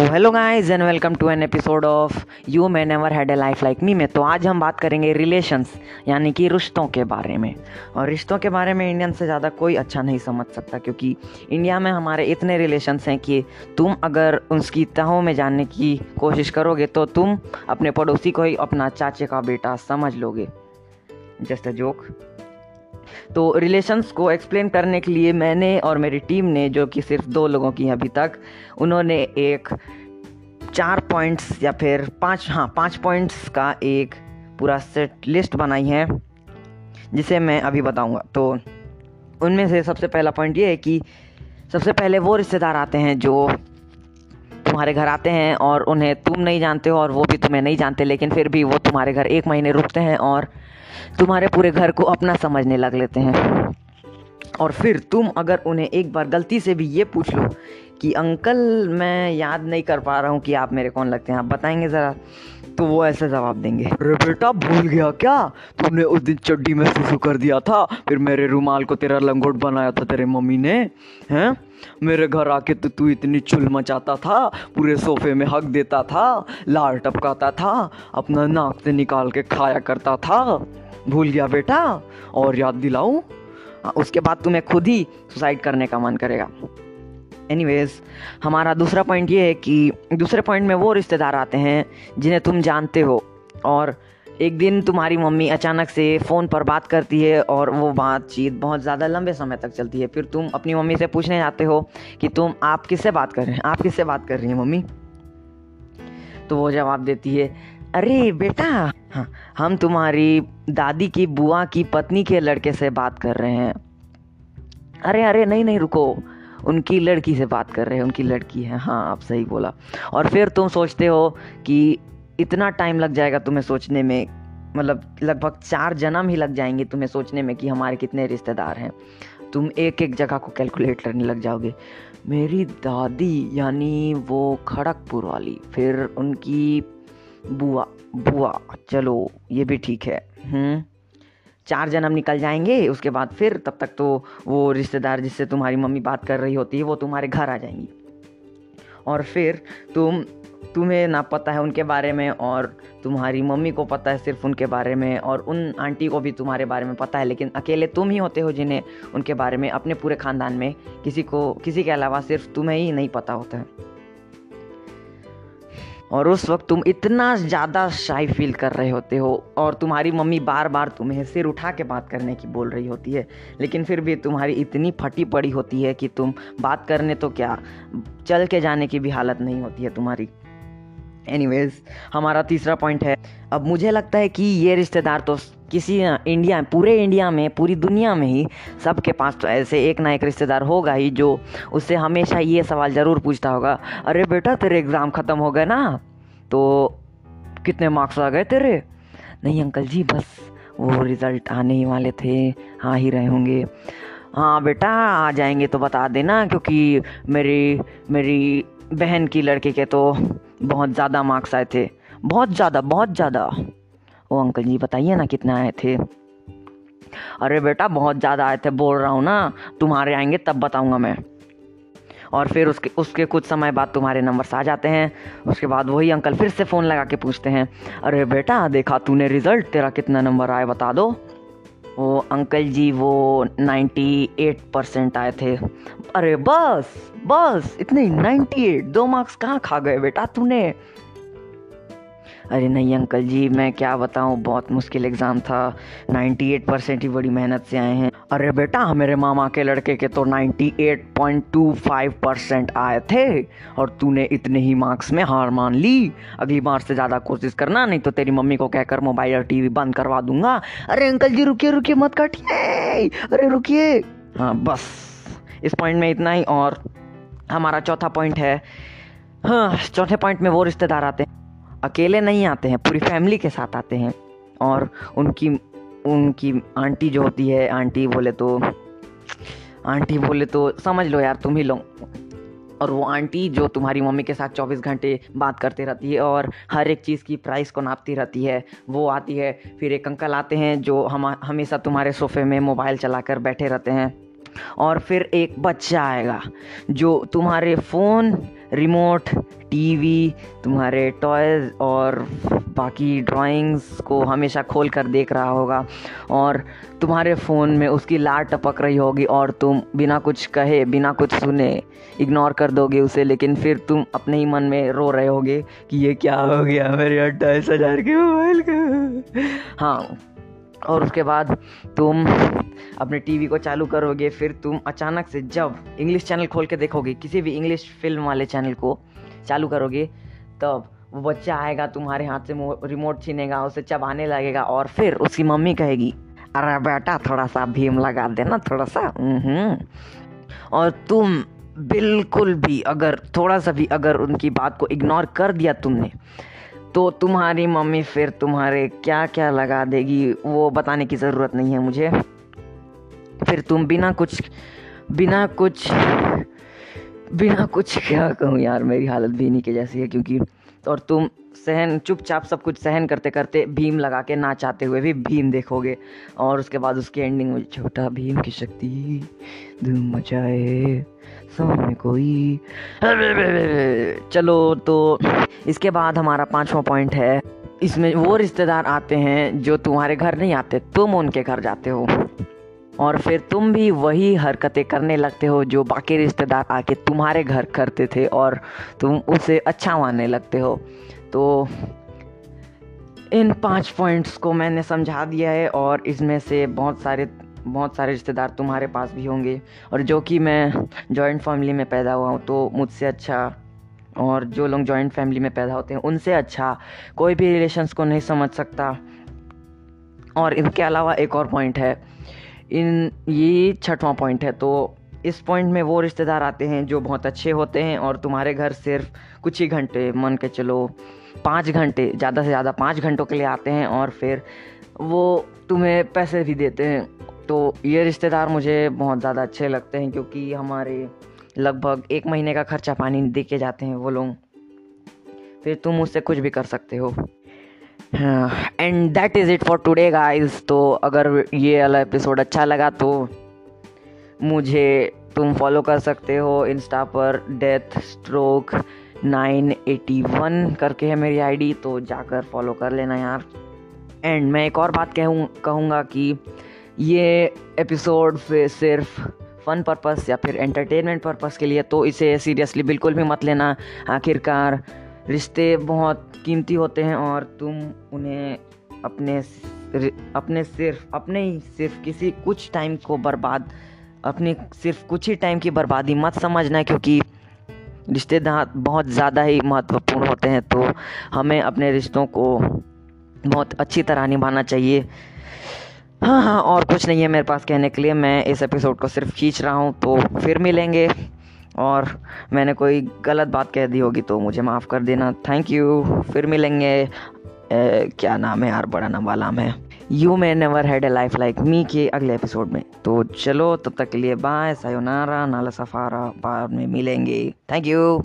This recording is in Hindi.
Hello guys and welcome to an episode of you may never had a life like me में। तो आज हम बात करेंगे रिलेशंस यानी कि रिश्तों के बारे में। और रिश्तों के बारे में इंडियन से ज़्यादा कोई अच्छा नहीं समझ सकता, क्योंकि इंडिया में हमारे इतने रिलेशंस हैं कि तुम अगर उसकी तहों में जानने की कोशिश करोगे तो तुम अपने पड़ोसी को ही अपना चाचे का बेटा समझ लोगे। जस्ट अ जोक तो रिलेशंस को एक्सप्लेन करने के लिए मैंने और मेरी टीम ने, जो कि सिर्फ़ दो लोगों की अभी तक, उन्होंने एक चार पॉइंट्स या फिर पाँच हाँ पाँच पॉइंट्स का एक पूरा सेट लिस्ट बनाई है, जिसे मैं अभी बताऊँगा। तो उनमें से सबसे पहला पॉइंट ये है कि सबसे पहले वो रिश्तेदार आते हैं जो तुम्हारे घर आते हैं और उन्हें तुम नहीं जानते हो और वो भी तुम्हें नहीं जानते, लेकिन फिर भी वो तुम्हारे घर एक महीने रुकते हैं और तुम्हारे पूरे घर को अपना समझने लग लेते हैं। और फिर तुम अगर उन्हें एक बार गलती से भी ये पूछ लो कि, अंकल, मैं याद नहीं कर पा रहा हूँ कि आप मेरे कौन लगते हैं, आप बताएँगे ज़रा? तो वो ऐसे जवाब देंगे, अरे बेटा, भूल गया क्या? तुमने उस दिन चड्डी में सुसु कर दिया था, फिर मेरे रुमाल को तेरा लंगोट बनाया था तेरे मम्मी ने, हैं? मेरे घर आके तो तू इतनी चुल मचाता था, पूरे सोफे में हक देता था लार टपकाता था, अपना नाक से निकाल के खाया करता था। भूल गया बेटा, और याद दिलाऊं? उसके बाद तुम्हें खुद ही सुसाइड करने का मन करेगा। एनीवेज हमारा दूसरा पॉइंट ये है कि दूसरे पॉइंट में वो रिश्तेदार आते हैं जिन्हें तुम जानते हो, और एक दिन तुम्हारी मम्मी अचानक से फ़ोन पर बात करती है और वो बातचीत बहुत ज़्यादा लंबे समय तक चलती है। फिर तुम अपनी मम्मी से पूछने जाते हो कि तुम आप किससे बात कर रहे हैं? आप किससे बात कर रही हैं मम्मी? तो वो जवाब देती है, अरे बेटा हाँ हम तुम्हारी दादी की, बुआ की, पत्नी के लड़के से बात कर रहे हैं। अरे अरे, नहीं नहीं, रुको। उनकी लड़की से बात कर रहे हैं, उनकी लड़की है। हाँ आप सही बोला। और फिर तुम सोचते हो कि इतना टाइम लग जाएगा तुम्हें सोचने में मतलब लगभग चार जन्म ही लग जाएँगे तुम्हें सोचने में कि हमारे कितने रिश्तेदार हैं। तुम एक एक जगह को कैलकुलेट करने लग जाओगे। मेरी दादी, यानी वो खड़गपुर वाली, फिर उनकी बुआ बुआ, चलो, ये भी ठीक है। हम्म चार जन्म निकल जाएँगे, उसके बाद फिर तब तक तो वो रिश्तेदार जिससे तुम्हारी मम्मी बात कर रही होती है, वो तुम्हारे घर आ जाएँगी। और फिर तुम तुम्हें ना पता है उनके बारे में और तुम्हारी मम्मी को पता है सिर्फ़ उनके बारे में और उन आंटी को भी तुम्हारे बारे में पता है, लेकिन अकेले तुम ही होते हो जिन्हें उनके बारे में, अपने पूरे ख़ानदान में किसी को, किसी के अलावा सिर्फ़ तुम्हें ही नहीं पता होता है। और उस वक्त तुम इतना ज़्यादा शाई फील कर रहे होते हो और तुम्हारी मम्मी बार बार तुम्हें सिर उठा के बात करने की बोल रही होती है, लेकिन फिर भी तुम्हारी इतनी फटी पड़ी होती है कि तुम बात करने तो क्या, चल के जाने की भी हालत नहीं होती है तुम्हारी। एनीवेज हमारा तीसरा पॉइंट है। अब मुझे लगता है कि ये रिश्तेदार तो किसी इंडिया, पूरे इंडिया में, पूरी दुनिया में ही सबके पास तो ऐसे एक ना एक रिश्तेदार होगा ही जो उससे हमेशा ये सवाल ज़रूर पूछता होगा, अरे बेटा, तेरे एग्ज़ाम ख़त्म हो गए ना? तो कितने मार्क्स आ गए तेरे? नहीं अंकल जी, बस वो रिज़ल्ट आने ही वाले थे हाँ ही रहे होंगे। हाँ बेटा, आ जाएँगे तो बता देना, क्योंकि मेरी मेरी बहन की लड़के के तो बहुत ज़्यादा मार्क्स आए थे। बहुत ज़्यादा बहुत ज़्यादा। ओ अंकल जी, बताइए ना कितना आए थे? अरे बेटा, बहुत ज़्यादा आए थे, बोल रहा हूँ ना। तुम्हारे आएँगे, तब बताऊँगा मैं। और फिर उसके उसके कुछ समय बाद तुम्हारे नंबर्स आ जाते हैं। उसके बाद वही अंकल फिर से फ़ोन लगा के पूछते हैं। अरे बेटा, देखा तूने रिज़ल्ट तेरा कितना नंबर आए बता दो। वो अंकल जी वो 98 परसेंट आए थे। अरे बस बस, इतने 98 दो मार्क्स कहाँ खा गए बेटा तूने? अरे नहीं अंकल जी, मैं क्या बताऊँ, बहुत मुश्किल एग्ज़ाम था। 98 परसेंट ही बड़ी मेहनत से आए हैं। अरे बेटा, मेरे मामा के लड़के के तो 98.25 परसेंट आए थे और तूने इतने ही मार्क्स में हार मान ली। अगली बार से ज़्यादा कोशिश करना, नहीं तो तेरी मम्मी को कहकर मोबाइल और टीवी बंद करवा दूँगा। अरे अंकल जी, रुकिए रुकिए, मत काटिए। अरे रुकिए। हाँ बस। इस पॉइंट में इतना ही और हमारा चौथा पॉइंट है। हाँ चौथे पॉइंट में वो रिश्तेदार आते हैं। अकेले नहीं आते हैं, पूरी फैमिली के साथ आते हैं। और उनकी उनकी आंटी जो होती है, आंटी बोले तो आंटी बोले तो समझ लो यार, तुम ही लो और वो आंटी जो तुम्हारी मम्मी के साथ 24 घंटे बात करते रहती है और हर एक चीज़ की प्राइस को नापती रहती है, वो आती है। फिर एक अंकल आते हैं जो हम, हमेशा तुम्हारे सोफे में मोबाइल चलाकर बैठे रहते हैं। और फिर एक बच्चा आएगा जो तुम्हारे फ़ोन रिमोट टीवी तुम्हारे टॉयज़ और बाकी ड्राइंग्स को हमेशा खोल कर देख रहा होगा। और तुम्हारे फ़ोन में उसकी लाट टपक रही होगी और तुम बिना कुछ कहे, बिना कुछ सुने इग्नोर कर दोगे उसे, लेकिन फिर तुम अपने ही मन में रो रहे होगे कि ये क्या हो गया, मेरे अट्ठाईस हज़ार के मोबाइल का। हाँ और उसके बाद तुम अपने टीवी को चालू करोगे, फिर तुम अचानक से जब इंग्लिश चैनल खोल के देखोगे, किसी भी इंग्लिश फ़िल्म वाले चैनल को चालू करोगे, तब वो बच्चा आएगा, तुम्हारे हाथ से रिमोट छीनेगा, उसे चबाने लगेगा और फिर उसकी मम्मी कहेगी, अरे बेटा थोड़ा सा भीम लगा देना थोड़ा सा और तुम बिल्कुल भी अगर थोड़ा सा भी अगर उनकी बात को इग्नोर कर दिया तुमने तो तुम्हारी मम्मी फिर तुम्हारे क्या क्या लगा देगी, वो बताने की ज़रूरत नहीं है मुझे। फिर तुम बिना कुछ बिना कुछ बिना कुछ क्या कहूँ यार, मेरी हालत भी नहीं के जैसी है, क्योंकि और तुम सहन, चुपचाप सब कुछ सहन करते करते भीम लगा के नाचाते हुए भी भीम देखोगे। और उसके बाद उसकी एंडिंग में छोटा भीम की शक्ति धूम मचाए सामने कोई। चलो तो इसके बाद हमारा पांचवा पॉइंट है। इसमें वो रिश्तेदार आते हैं जो तुम्हारे घर नहीं आते, तुम उनके घर जाते हो। और फिर तुम भी वही हरकतें करने लगते हो जो बाकी रिश्तेदार आके तुम्हारे घर करते थे और तुम उसे अच्छा मानने लगते हो। तो इन पाँच पॉइंट्स को मैंने समझा दिया है और इसमें से बहुत सारे बहुत सारे रिश्तेदार तुम्हारे पास भी होंगे और जो कि मैं जॉइंट फैमिली में पैदा हुआ हूँ तो मुझसे अच्छा और जो लोग जॉइंट फैमिली में पैदा होते हैं, उनसे अच्छा कोई भी रिलेशंस को नहीं समझ सकता। और इनके अलावा एक और पॉइंट है इन, ये छठवां पॉइंट है तो इस पॉइंट में वो रिश्तेदार आते हैं जो बहुत अच्छे होते हैं और तुम्हारे घर सिर्फ़ कुछ ही घंटे, मन के चलो पाँच घंटे, ज़्यादा से ज़्यादा पाँच घंटों के लिए आते हैं और फिर वो तुम्हें पैसे भी देते हैं। तो ये रिश्तेदार मुझे बहुत ज़्यादा अच्छे लगते हैं क्योंकि हमारे लगभग एक महीने का खर्चा पानी दे के जाते हैं वो लोग। फिर तुम उससे कुछ भी कर सकते हो। And that is it for today guys तो अगर ये वाला एपिसोड अच्छा लगा तो मुझे तुम फॉलो कर सकते हो इंस्टा पर डेथ स्ट्रोक 981 करके है मेरी आईडी तो जाकर फॉलो कर लेना यार. एंड मैं एक और बात कहूँ, कहूँगा कि ये एपिसोड सिर्फ़ फ़न पर्पस या फिर एंटरटेनमेंट पर्पस के लिए तो इसे सीरियसली बिल्कुल भी मत लेना. आखिरकार रिश्ते बहुत कीमती होते हैं और तुम उन्हें अपने अपने सिर्फ़, अपने ही सिर्फ़ किसी कुछ टाइम को बर्बाद, अपने सिर्फ़ कुछ ही टाइम की बर्बादी मत समझना क्योंकि रिश्तेदार बहुत ज़्यादा ही महत्वपूर्ण होते हैं। तो हमें अपने रिश्तों को बहुत अच्छी तरह निभाना चाहिए। हाँ हाँ और कुछ नहीं है मेरे पास कहने के लिए। मैं इस एपिसोड को सिर्फ़ खींच रहा हूँ तो फिर मिलेंगे। और मैंने कोई गलत बात कह दी होगी तो मुझे माफ़ कर देना। थैंक यू फिर मिलेंगे। ए, क्या नाम है यार? बड़ा नाम वाला है। You may never had a life like me के अगले एपिसोड में। तो चलो तब तक के लिए बाय सायोनारा नाला सफारा बाद में मिलेंगे। Thank you